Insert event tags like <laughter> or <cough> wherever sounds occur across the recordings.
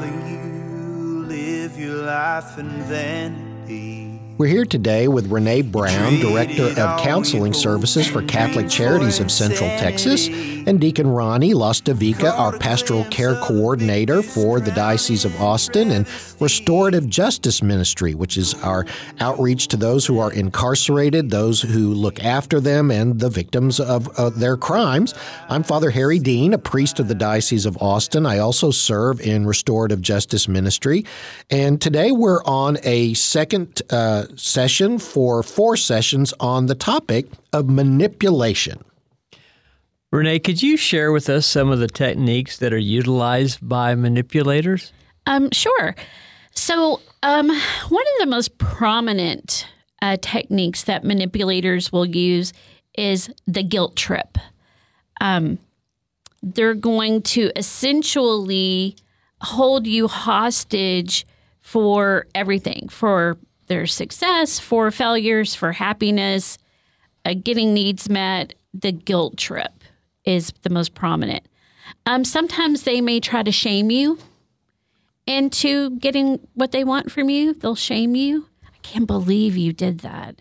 rather you live your life in vanity. We're here today with Renee Brown, Director of Counseling Services for Catholic Charities of Central Texas, and Deacon Ronnie Lastavica, our Pastoral Care Coordinator for the Diocese of Austin, and Restorative Justice Ministry, which is our outreach to those who are incarcerated, those who look after them, and the victims of uh, their crimes. I'm Father Harry Dean, a priest of the Diocese of Austin. I also serve in Restorative Justice Ministry, and today we're on a second. Uh, session for four sessions on the topic of manipulation. Renee, could you share with us some of the techniques that are utilized by manipulators? Um, sure. So, um, one of the most prominent uh, techniques that manipulators will use is the guilt trip. Um, they're going to essentially hold you hostage for everything, for their success, for failures, for happiness, uh, getting needs met. The guilt trip is the most prominent. Um, sometimes they may try to shame you into getting what they want from you. They'll shame you. I can't believe you did that.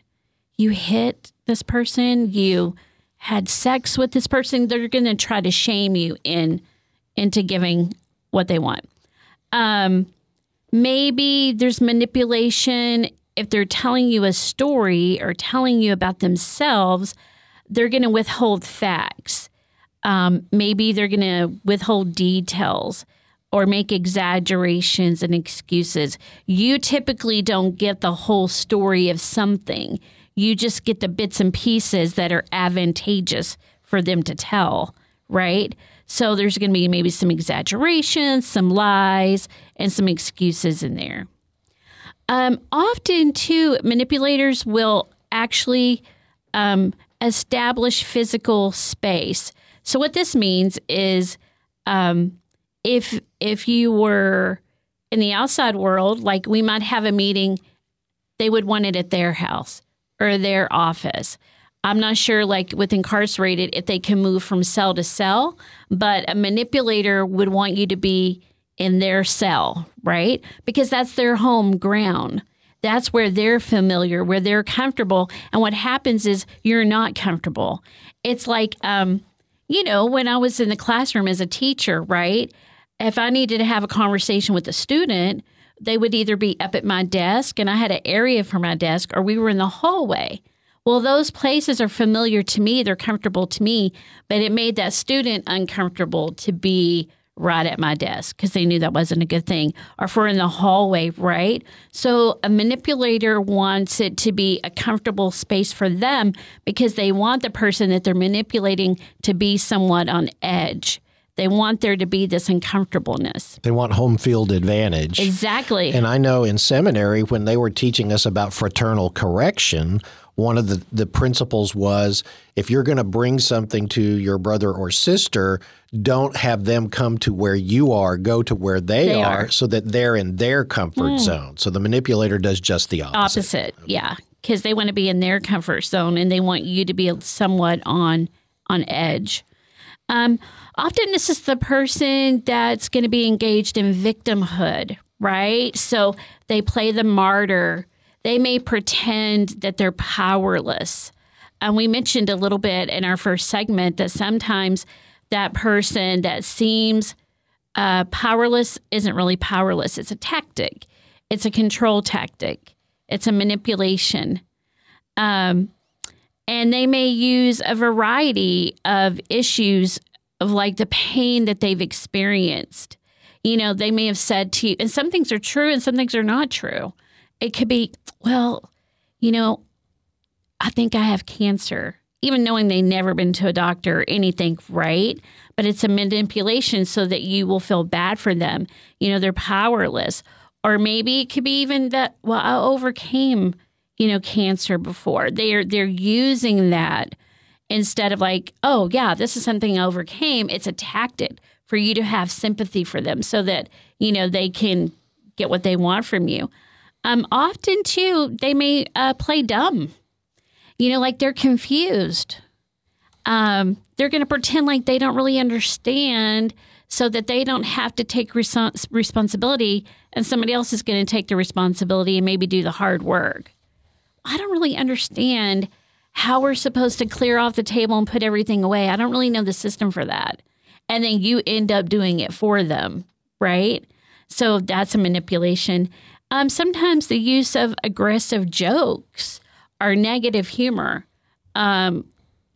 You hit this person. You had sex with this person. They're going to try to shame you in into giving what they want. Um, maybe there's manipulation if they're telling you a story or telling you about themselves, they're going to withhold facts. Um, maybe they're going to withhold details or make exaggerations and excuses. You typically don't get the whole story of something. You just get the bits and pieces that are advantageous for them to tell, right? So there's going to be maybe some exaggerations, some lies, and some excuses in there. Um, often, too, manipulators will actually um, establish physical space. So, what this means is um, if if you were in the outside world, like we might have a meeting, they would want it at their house or their office. I'm not sure, like with incarcerated, if they can move from cell to cell, but a manipulator would want you to be in their cell, right? Because that's their home ground. That's where they're familiar, where they're comfortable. And what happens is you're not comfortable. It's like, um, you know, when I was in the classroom as a teacher, right? If I needed to have a conversation with a student, they would either be up at my desk and I had an area for my desk, or we were in the hallway. Well, those places are familiar to me, they're comfortable to me, but it made that student uncomfortable to be right at my desk because they knew that wasn't a good thing. Or if we're in the hallway, right? So a manipulator wants it to be a comfortable space for them because they want the person that they're manipulating to be somewhat on edge. They want there to be this uncomfortableness. They want home field advantage. Exactly. And I know in seminary, when they were teaching us about fraternal correction, one of the, the principles was if you're going to bring something to your brother or sister, don't have them come to where you are, go to where they, They are, are. so that they're in their comfort zone. So the manipulator does just the opposite. opposite yeah because they want to be in their comfort zone and they want you to be somewhat on on edge um, often this is the person that's going to be engaged in victimhood right so they play the martyr they may pretend that they're powerless and we mentioned a little bit in our first segment that sometimes that person that seems uh, powerless isn't really powerless. It's a tactic. It's a control tactic. It's a manipulation. Um, and they may use a variety of issues of like the pain that they've experienced. You know, they may have said to you, and some things are true and some things are not true. It could be, well, you know, I think I have cancer, even knowing they never been to a doctor or anything, right? But it's a manipulation so that you will feel bad for them. You know, they're powerless. Or maybe it could be even that, well, I overcame, you know, cancer before. They're they're using that instead of like, oh yeah, this is something I overcame. It's a tactic for you to have sympathy for them so that, you know, they can get what they want from you. Um, often too, they may uh, play dumb you know, like they're confused. Um, they're going to pretend like they don't really understand so that they don't have to take res- responsibility and somebody else is going to take the responsibility and maybe do the hard work. I don't really understand how we're supposed to clear off the table and put everything away. I don't really know the system for that. And then you end up doing it for them, right? So that's a manipulation. Um, sometimes the use of aggressive jokes or negative humor um,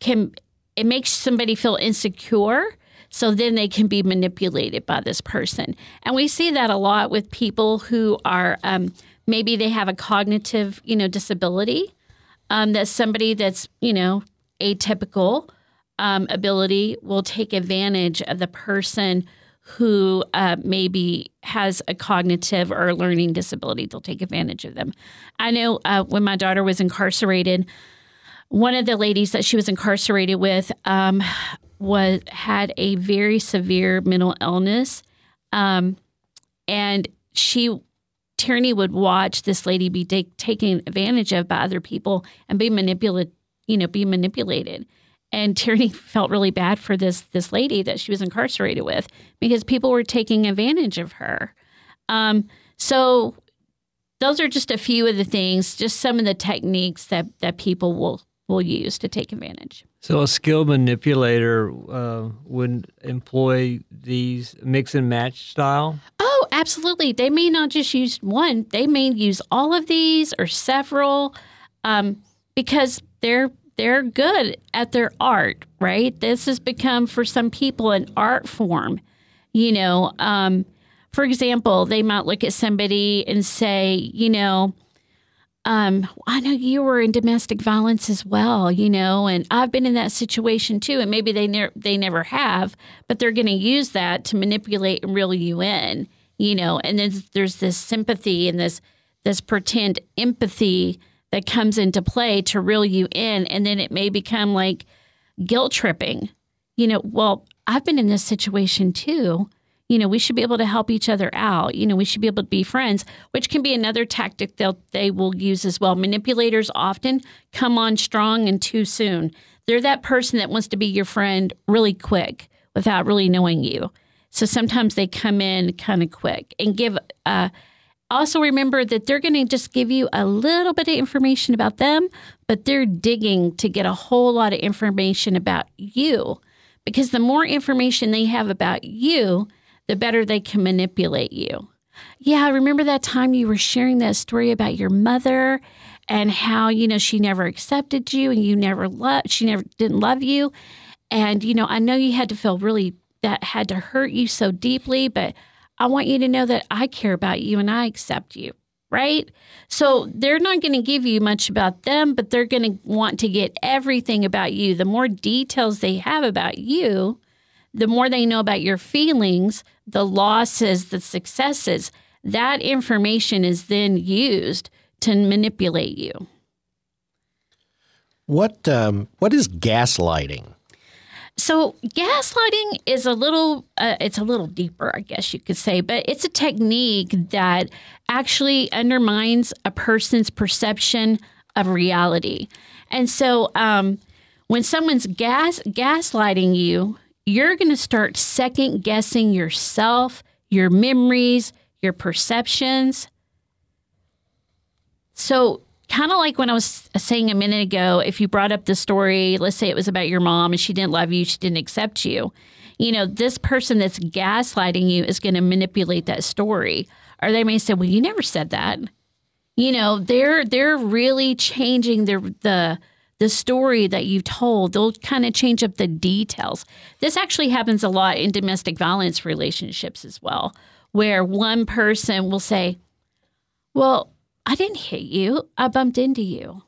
can it makes somebody feel insecure so then they can be manipulated by this person. And we see that a lot with people who are um, maybe they have a cognitive you know disability um, that somebody that's you know atypical um, ability will take advantage of the person who uh, maybe has a cognitive or learning disability. They'll take advantage of them. I know uh, when my daughter was incarcerated, one of the ladies that she was incarcerated with um, was had a very severe mental illness, um, and she Tierney would watch this lady be taken advantage of by other people and be manipulated. You know, be manipulated. And <laughs> Tierney felt really bad for this this lady that she was incarcerated with because people were taking advantage of her. Um, so those are just a few of the things, just some of the techniques that that people will will use to take advantage. So a skilled manipulator uh, would employ these mix and match style. Oh, absolutely. They may not just use one; they may use all of these or several, um, because they're they're good at their art, right? This has become for some people an art form. You know, um, for example, they might look at somebody and say, you know, um, I know you were in domestic violence as well, you know, and I've been in that situation too. And maybe they never they never have, but they're going to use that to manipulate and reel you in, you know. And then there's this sympathy and this this pretend empathy that comes into play to reel you in, and then it may become like guilt tripping. You know, well, I've been in this situation too you know, we should be able to help each other out. You know, we should be able to be friends, which can be another tactic they'll they will use as well. Manipulators often come on strong and too soon. They're that person that wants to be your friend really quick without really knowing you. So sometimes they come in kind of quick and give. Uh, also, remember that they're going to just give you a little bit of information about them, but they're digging to get a whole lot of information about you. Because the more information they have about you, the better they can manipulate you. Yeah, remember that time you were sharing that story about your mother and how, you know, she never accepted you and you never loved, she never didn't love you. And, you know, I know you had to feel really, that had to hurt you so deeply, but I want you to know that I care about you and I accept you, right? So they're not going to give you much about them, but they're going to want to get everything about you. The more details they have about you, the more they know about your feelings, the losses, the successes, that information is then used to manipulate you. What um, what is gaslighting? So gaslighting is a little uh, it's a little deeper, I guess you could say, but it's a technique that actually undermines a person's perception of reality. And so um, when someone's gas gaslighting you, you're going to start second guessing yourself, your memories, your perceptions. So, kind of like when I was saying a minute ago, if you brought up the story, let's say it was about your mom and she didn't love you, she didn't accept you, you know, this person that's gaslighting you is going to manipulate that story. Or they may say, well, you never said that. You know, they're they're really changing their the the story that you told. They'll kind of change up the details. This actually happens a lot in domestic violence relationships as well, where one person will say, Well, I didn't hit you, I bumped into you.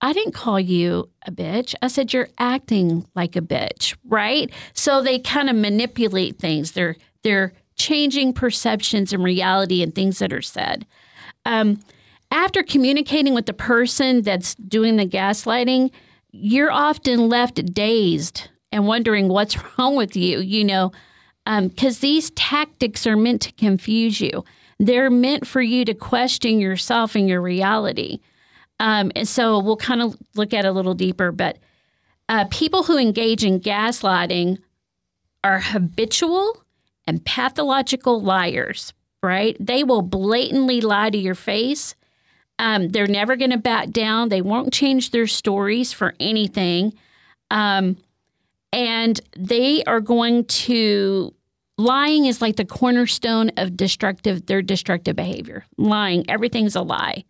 I didn't call you a bitch. I said you're acting like a bitch, right? So they kind of manipulate things. They're they're changing perceptions and reality and things that are said. Um, after communicating with the person that's doing the gaslighting, you're often left dazed and wondering what's <laughs> wrong with you, you know, because um, these tactics are meant to confuse you. They're meant for you to question yourself and your reality. Um, and so we'll kind of look at a little deeper. But uh, people who engage in gaslighting are habitual and pathological liars, right? They will blatantly lie to your face. Um, they're never going to back down. They won't change their stories for anything. Um, and they are going to lying is like the cornerstone of destructive their destructive behavior lying everything's a lie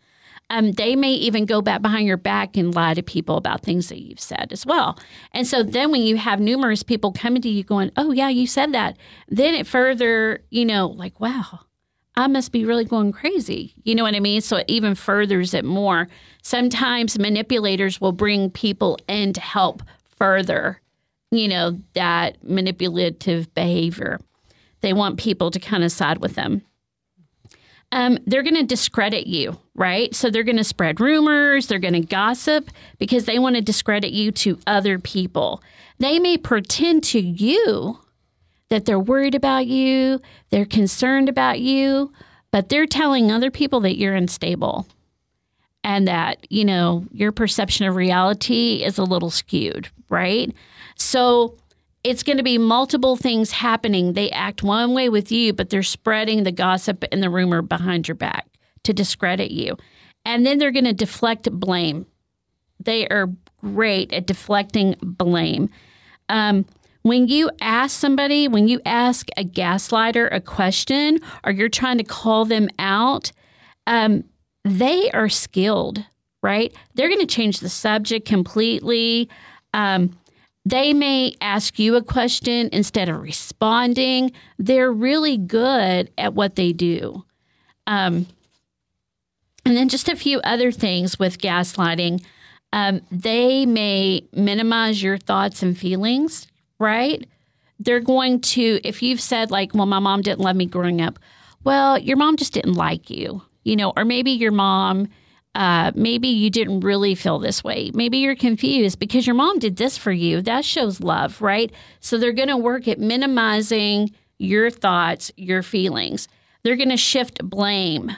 um, they may even go back behind your back and lie to people about things that you've said as well. And so then when you have numerous people coming to you going, oh, yeah, you said that, then it further, you know, like, wow, I must be really going crazy. You know what I mean? So it even furthers it more. Sometimes manipulators will bring people in to help further, you know, that manipulative behavior. They want people to kind of side with them um, they're going to discredit you, right? So they're going to spread rumors, they're going to gossip because they want to discredit you to other people. They may pretend to you that they're worried about you, they're concerned about you, but they're telling other people that you're unstable and that, you know, your perception of reality is a little skewed, right? So it's going to be multiple things happening. They act one way with you, but they're spreading the gossip and the rumor behind your back to discredit you. And then they're going to deflect blame. They are great at deflecting blame. Um, when you ask somebody, when you ask a gaslighter a question or you're trying to call them out, um, they are skilled, right? They're going to change the subject completely. Um, they may ask you a question instead of responding. They're really good at what they do. Um, and then just a few other things with gaslighting. Um, they may minimize your thoughts and feelings, right? They're going to, if you've said, like, well, my mom didn't love me growing up, well, your mom just didn't like you, you know, or maybe your mom uh, maybe you didn't really feel this way. Maybe you're confused because your mom did this for you. That shows love, right? So they're going to work at minimizing your thoughts, your feelings. They're going to shift blame.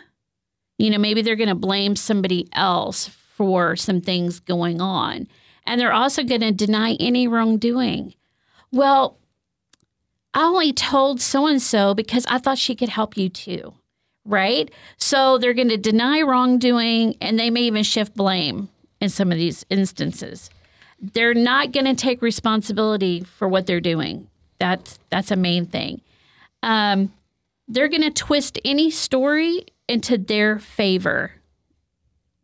You know, maybe they're going to blame somebody else for some things going on. And they're also going to deny any wrongdoing. Well, I only told so and so because I thought she could help you too right? So they're going to deny wrongdoing and they may even shift blame in some of these instances. They're not going to take responsibility for what they're doing. That's that's a main thing. Um, they're going to twist any story into their favor.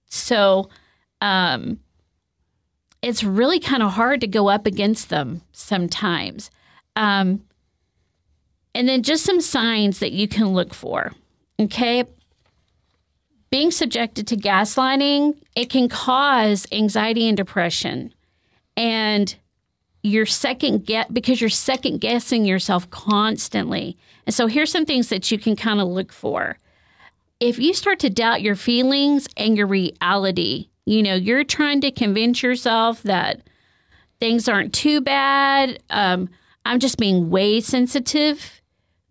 So um, it's really kind of hard to go up against them sometimes. Um, and then just some signs that you can look for. Okay. Being subjected to gaslighting, it can cause anxiety and depression. And you're second get because you're second guessing yourself constantly. And so here's some things that you can kind of look for. If you start to doubt your feelings and your reality, you know, you're trying to convince yourself that things aren't too bad. Um, I'm just being way sensitive.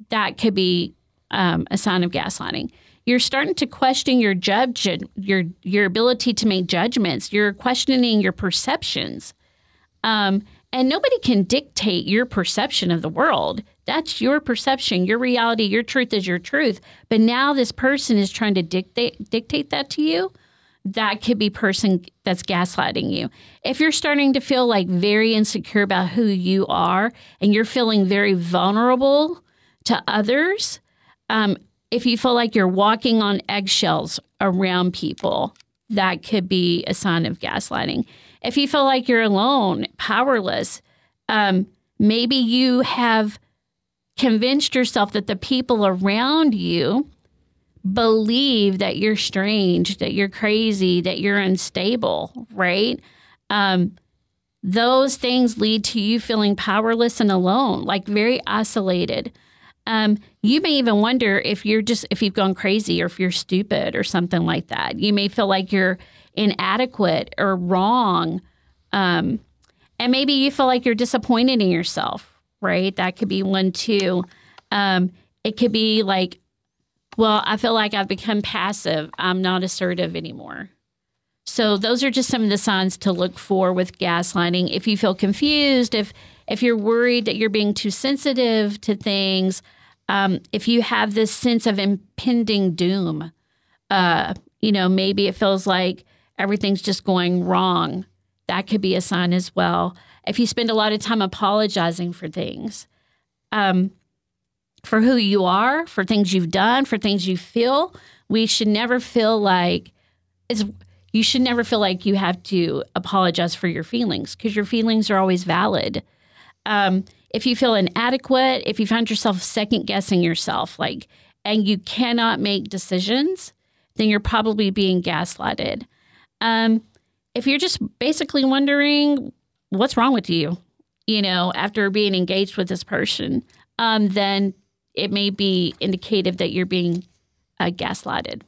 That could be um, a sign of gaslighting. You're starting to question your judge, your your ability to make judgments. You're questioning your perceptions, um, and nobody can dictate your perception of the world. That's your perception, your reality, your truth is your truth. But now this person is trying to dictate dictate that to you. That could be person that's gaslighting you. If you're starting to feel like very insecure about who you are and you're feeling very vulnerable to others, um, if you feel like you're walking on eggshells around people, that could be a sign of gaslighting. If you feel like you're alone, powerless, um, maybe you have convinced yourself that the people around you believe that you're strange, that you're crazy, that you're unstable, right? Um, those things lead to you feeling powerless and alone, like very isolated. Um, you may even wonder if you're just if you've gone crazy or if you're stupid or something like that. You may feel like you're inadequate or wrong, um, and maybe you feel like you're disappointed in yourself. Right? That could be one too. Um, it could be like, well, I feel like I've become passive. I'm not assertive anymore. So those are just some of the signs to look for with gaslighting. If you feel confused, if if you're worried that you're being too sensitive to things, Um, if you have this sense of impending doom, uh, you know, maybe it feels like everything's just going wrong. That could be a sign as well. If you spend a lot of time apologizing for things, um, for who you are, for things you've done, for things you feel, we should never feel like it's you should never feel like you have to apologize for your feelings because your feelings are always valid. Um, if you feel inadequate, if you find yourself second guessing yourself, like, and you cannot make decisions, then you're probably being gaslighted. Um, if you're just basically wondering what's wrong with you, you know, after being engaged with this person, um, then it may be indicative that you're being uh, gaslighted.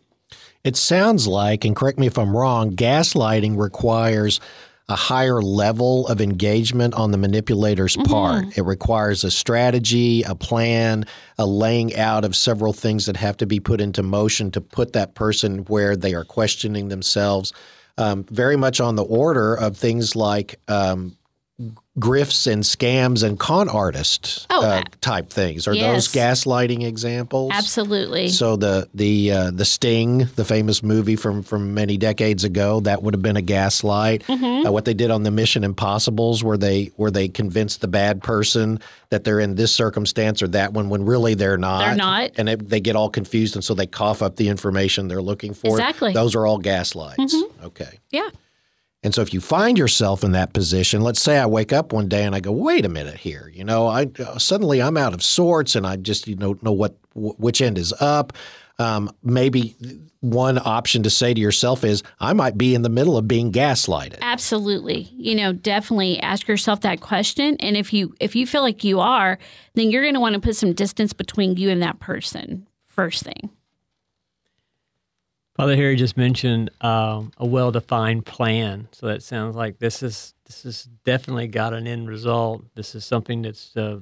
It sounds like, and correct me if I'm wrong, gaslighting requires a higher level of engagement on the manipulator's Mm-hmm. part. It requires a strategy, a plan, a laying out of several things that have to be put into motion to put that person where they are questioning themselves. Um, very much on the order of things like um, grifts and scams and con artist Oh, uh, type things. Are Yes. those gaslighting examples? Absolutely. So the the uh, the Sting, the famous movie from from many decades ago, that would have been a gaslight. Mm-hmm. Uh, what they did on the Mission Impossible's, where they where they convinced the bad person that they're in this circumstance or that one, when really they're not. They're not. and it, they get all confused, and so they cough up the information they're looking for. Exactly. Mm-hmm. Those are all gaslights. Okay. yeah. And so, if you find yourself in that position, let's say I wake up one day and I go, "Wait a minute here," you know, I uh, suddenly I'm out of sorts and I just you know know what wh- which end is up. Um, maybe one option to say to yourself is, "I might be in the middle of being gaslighted." Absolutely. You know, definitely ask yourself that question and if you if you feel like you are, then you're going to want to put some distance between you and that person first thing. Father Harry just mentioned um, a well-defined plan, so that sounds like this is this has definitely got an end result. This is something that's uh,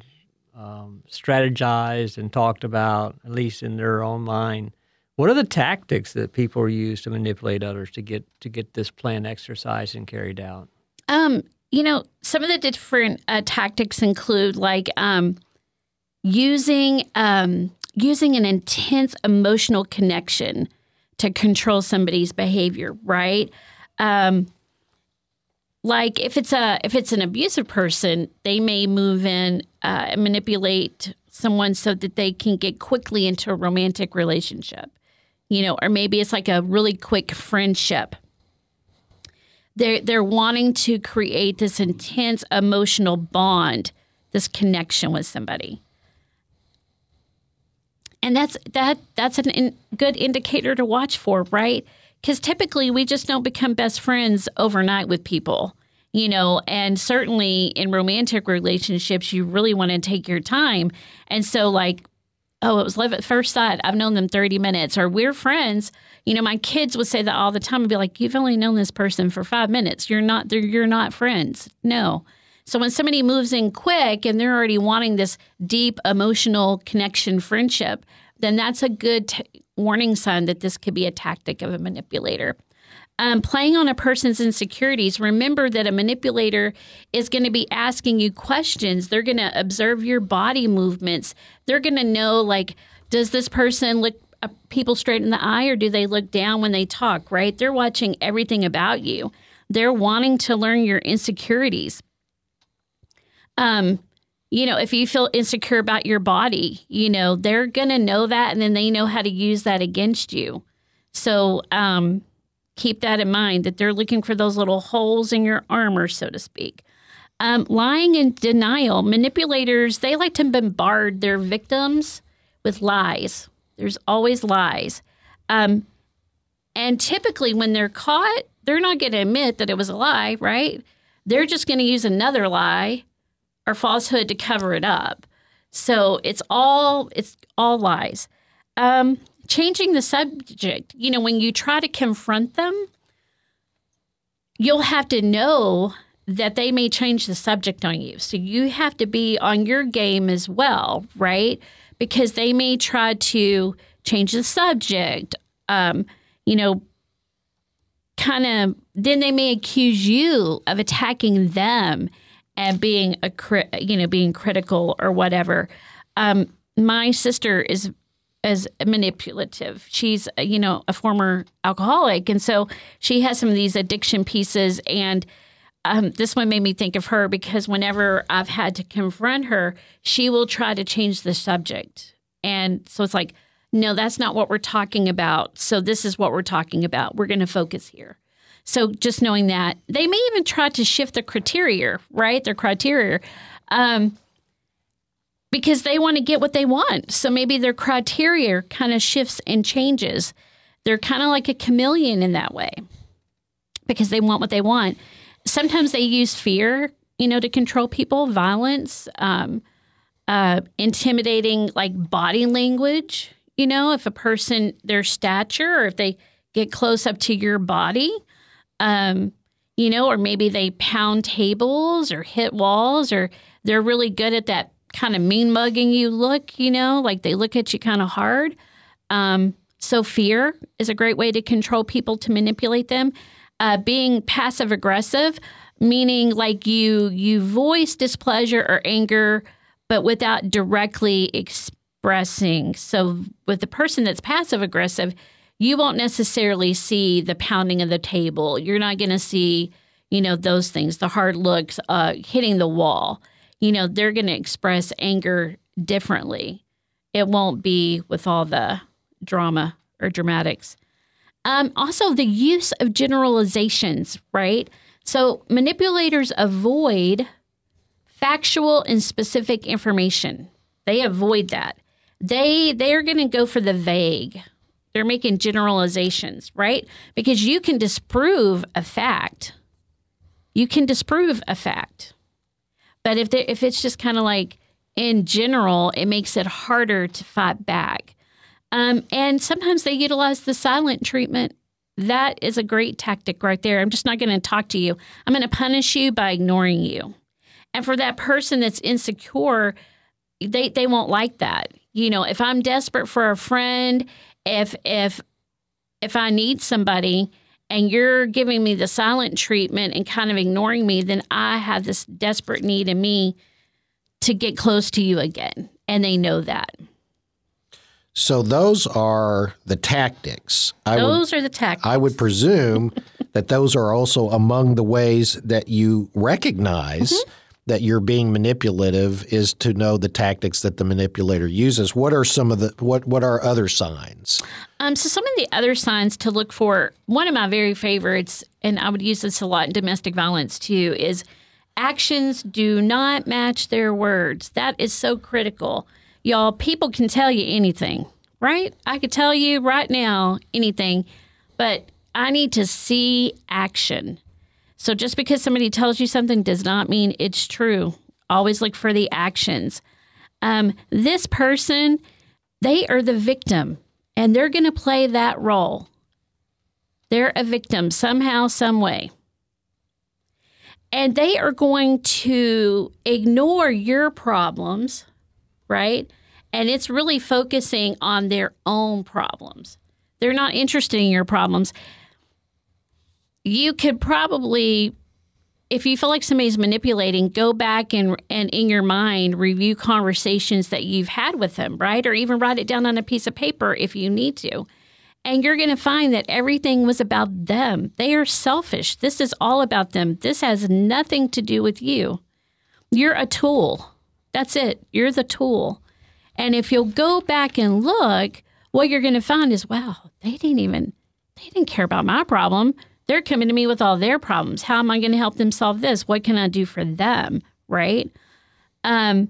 um, strategized and talked about, at least in their own mind. What are the tactics that people use to manipulate others to get to get this plan exercised and carried out? Um, you know, some of the different uh, tactics include like um, using um, using an intense emotional connection to control somebody's behavior, right? Um, like if it's a if it's an abusive person, they may move in uh, and manipulate someone so that they can get quickly into a romantic relationship, you know, or maybe it's like a really quick friendship they're they're wanting to create this intense emotional bond, this connection with somebody. And that's that that's a in, good indicator to watch for, right? Cuz typically we just don't become best friends overnight with people. You know, and certainly in romantic relationships you really want to take your time. And so like oh, it was love at first sight. I've known them 30 minutes, or we're friends. You know, my kids would say that all the time and be like, you've only known this person for five minutes. You're not, you're not friends. No. So when somebody moves in quick and they're already wanting this deep emotional connection friendship, then that's a good t- warning sign that this could be a tactic of a manipulator um, playing on a person's insecurities, remember that a manipulator is going to be asking you questions. They're going to observe your body movements. They're going to know, like, does this person look uh, people straight in the eye or do they look down when they talk, right? They're watching everything about you. They're wanting to learn your insecurities. Um, you know, if you feel insecure about your body, you know, they're going to know that and then they know how to use that against you. So, um, keep that in mind that they're looking for those little holes in your armor, so to speak. Um, lying and denial. Manipulators, they like to bombard their victims with lies. There's always lies. Um, and typically, when they're caught, they're not going to admit that it was a lie, right? They're just going to use another lie or falsehood to cover it up. So it's all it's all lies. Um, changing the subject. You know, when you try to confront them, you'll have to know that they may change the subject on you. So you have to be on your game as well, right? Because they may try to change the subject. Um, you know, kind of then they may accuse you of attacking them and being a cri- you know being critical or whatever um, my sister is as manipulative. She's uh, you know a former alcoholic, and so she has some of these addiction pieces. And um, this one made me think of her because whenever I've had to confront her, she will try to change the subject, and so it's like, no, that's not what we're talking about. So this is what we're talking about. We're going to focus here. So just knowing that they may even try to shift the criteria, right? Their criteria. Um, because they want to get what they want. So maybe their criteria kind of shifts and changes. They're kind of like a chameleon in that way because they want what they want. Sometimes they use fear, you know, to control people, violence, um, uh, intimidating like body language. You know, if a person, their stature, or if they get close up to your body, um, you know, or maybe they pound tables or hit walls, or they're really good at that kind of mean mugging you look, you know, like they look at you kind of hard. Um, so fear is a great way to control people to manipulate them. Uh, being passive aggressive, meaning like you you voice displeasure or anger, but without directly expressing. So with the person that's passive aggressive, you won't necessarily see the pounding of the table. You're not going to see, you know, those things, the hard looks, uh, hitting the wall you know, they're going to express anger differently. It won't be with all the drama or dramatics. Um, also, the use of generalizations, right? So, manipulators avoid factual and specific information. They avoid that. They they are going to go for the vague. They're making generalizations, right? Because you can disprove a fact. You can disprove a fact. But if if it's just kind of like in general, it makes it harder to fight back. Um, and sometimes they utilize the silent treatment. That is a great tactic right there. I'm just not going to talk to you. I'm going to punish you by ignoring you. And for that person that's insecure, they they won't like that. You know, if I'm desperate for a friend, if if if I need somebody, and you're giving me the silent treatment and kind of ignoring me, then I have this desperate need in me to get close to you again. And they know that. So those are the tactics. I those would, are the tactics. I would presume <laughs> that those are also among the ways that you recognize mm-hmm that you're being manipulative is to know the tactics that the manipulator uses. What are some of the what what are other signs? Um, so some of the other signs to look for. One of my very favorites, and I would use this a lot in domestic violence too, is actions do not match their words. That is so critical, y'all. People can tell you anything, right? I could tell you right now anything, but I need to see action. So just because somebody tells you something does not mean it's true. Always look for the actions. Um, this person, they are the victim, and they're going to play that role. They're a victim somehow, some way. And they are going to ignore your problems, right? And it's really focusing on their own problems. They're not interested in your problems you could probably if you feel like somebody's manipulating, go back and and in your mind review conversations that you've had with them, right? Or even write it down on a piece of paper if you need to. And you're going to find that everything was about them. They are selfish. This is all about them. This has nothing to do with you. You're a tool. That's it. You're the tool. And if you'll go back and look, what you're going to find is, wow, they didn't even they didn't care about my problem they're coming to me with all their problems. How am I going to help them solve this? What can I do for them? Right? Um,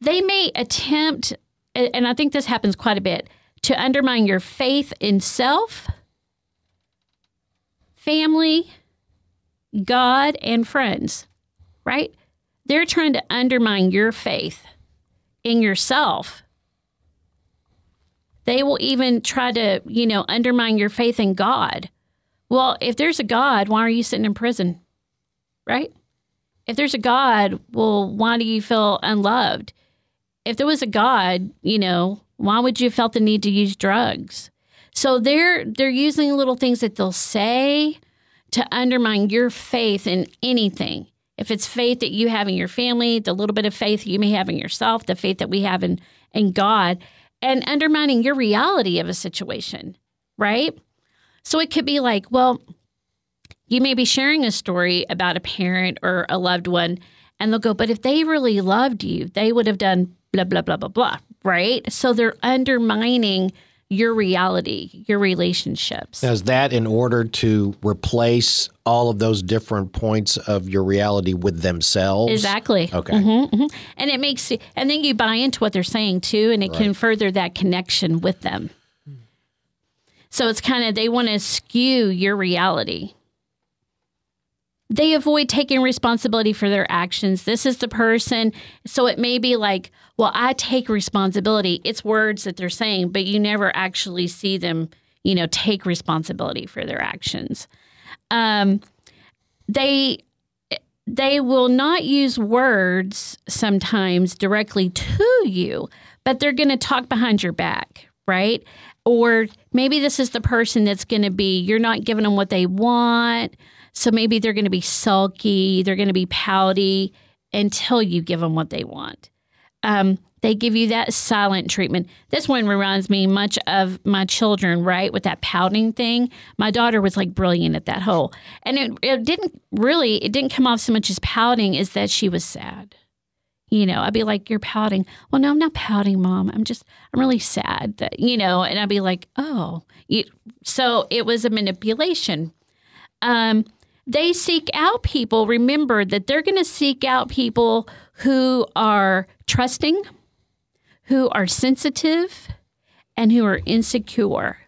they may attempt, and I think this happens quite a bit, to undermine your faith in self, family, God, and friends. Right? They're trying to undermine your faith in yourself. They will even try to, you know, undermine your faith in God well, if there's a God, why are you sitting in prison? Right? If there's a God, well, why do you feel unloved? If there was a God, you know, why would you have felt the need to use drugs? So they're they're using little things that they'll say to undermine your faith in anything. If it's faith that you have in your family, the little bit of faith you may have in yourself, the faith that we have in in God and undermining your reality of a situation, right? So it could be like, well, you may be sharing a story about a parent or a loved one, and they'll go, but if they really loved you, they would have done blah, blah, blah, blah, blah, right? So they're undermining your reality, your relationships. Now, is that in order to replace all of those different points of your reality with themselves? Exactly. Okay. Mm-hmm, mm-hmm. And it makes, and then you buy into what they're saying too, and it right. can further that connection with them. So it's kind of, they want to skew your reality. They avoid taking responsibility for their actions. This is the person. So it may be like, well, I take responsibility. It's words that they're saying, but you never actually see them, you know, take responsibility for their actions. Um, they they will not use words sometimes directly to you, but they're going to talk behind your back, right? Or maybe this is the person that's going to be you're not giving them what they want so maybe they're going to be sulky, they're going to be pouty until you give them what they want. Um, they give you that silent treatment. This one reminds me much of my children, right? With that pouting thing. My daughter was like brilliant at that whole. And it, it didn't really, it didn't come off so much as pouting, is that she was sad. You know, I'd be like, You're pouting. Well, no, I'm not pouting, mom. I'm just, I'm really sad that, you know, and I'd be like, Oh. So it was a manipulation. Um, they seek out people, remember that they're going to seek out people who are trusting, who are sensitive, and who are insecure.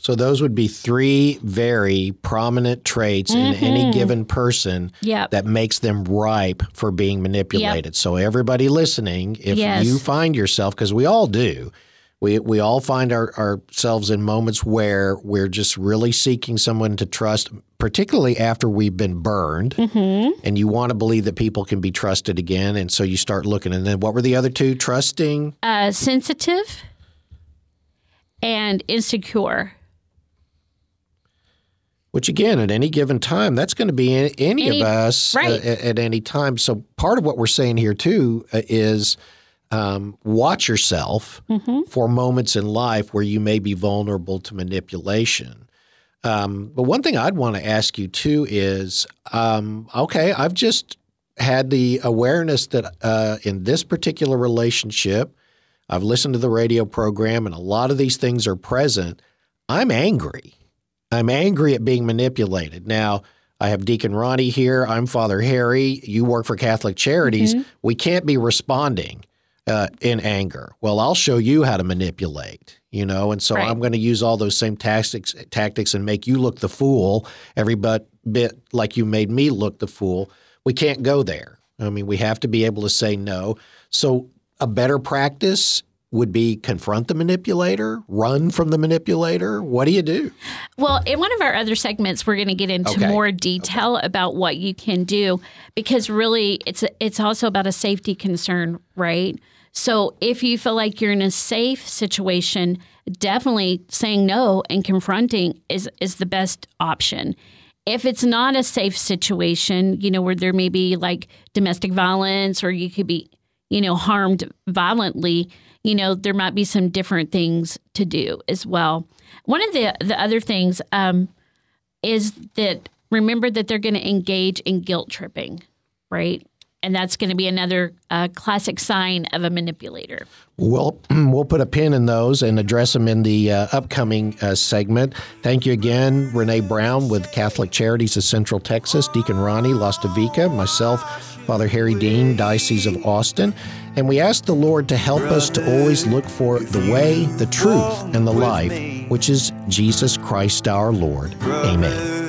So those would be three very prominent traits mm-hmm. in any given person yep. that makes them ripe for being manipulated. Yep. So everybody listening, if yes. you find yourself, because we all do, we we all find our, ourselves in moments where we're just really seeking someone to trust, particularly after we've been burned, mm-hmm. and you want to believe that people can be trusted again, and so you start looking. And then what were the other two? Trusting, uh, sensitive, and insecure. Which again, at any given time, that's going to be any, any, of us right. uh, at, at, any time. So part of what we're saying here too uh, is um, watch yourself mm-hmm. for moments in life where you may be vulnerable to manipulation. Um, but one thing I'd want to ask you too is um, okay, I've just had the awareness that uh, in this particular relationship, I've listened to the radio program and a lot of these things are present. I'm angry. I'm angry at being manipulated. Now, I have Deacon Ronnie here. I'm Father Harry. You work for Catholic Charities. Mm-hmm. We can't be responding uh, in anger. Well, I'll show you how to manipulate, you know, and so right. I'm going to use all those same tactics tactics and make you look the fool every but bit like you made me look the fool. We can't go there. I mean, we have to be able to say no. So a better practice would be confront the manipulator, run from the manipulator. What do you do? Well, in one of our other segments, we're going to get into okay. more detail okay. about what you can do because really, it's it's also about a safety concern, right? So if you feel like you're in a safe situation, definitely saying no and confronting is is the best option. If it's not a safe situation, you know, where there may be like domestic violence or you could be, you know, harmed violently, you know, there might be some different things to do as well. One of the the other things um, is that remember that they're going to engage in guilt tripping, right? And that's going to be another uh, classic sign of a manipulator. We'll <clears throat> we'll put a pin in those and address them in the uh, upcoming uh, segment. Thank you again, Renee Brown with Catholic Charities of Central Texas, Deacon Ronnie Lastavica, myself, Father Harry Dean, Diocese of Austin, and we ask the Lord to help us to always look for the way, the truth, and the life, which is Jesus Christ our Lord. Amen.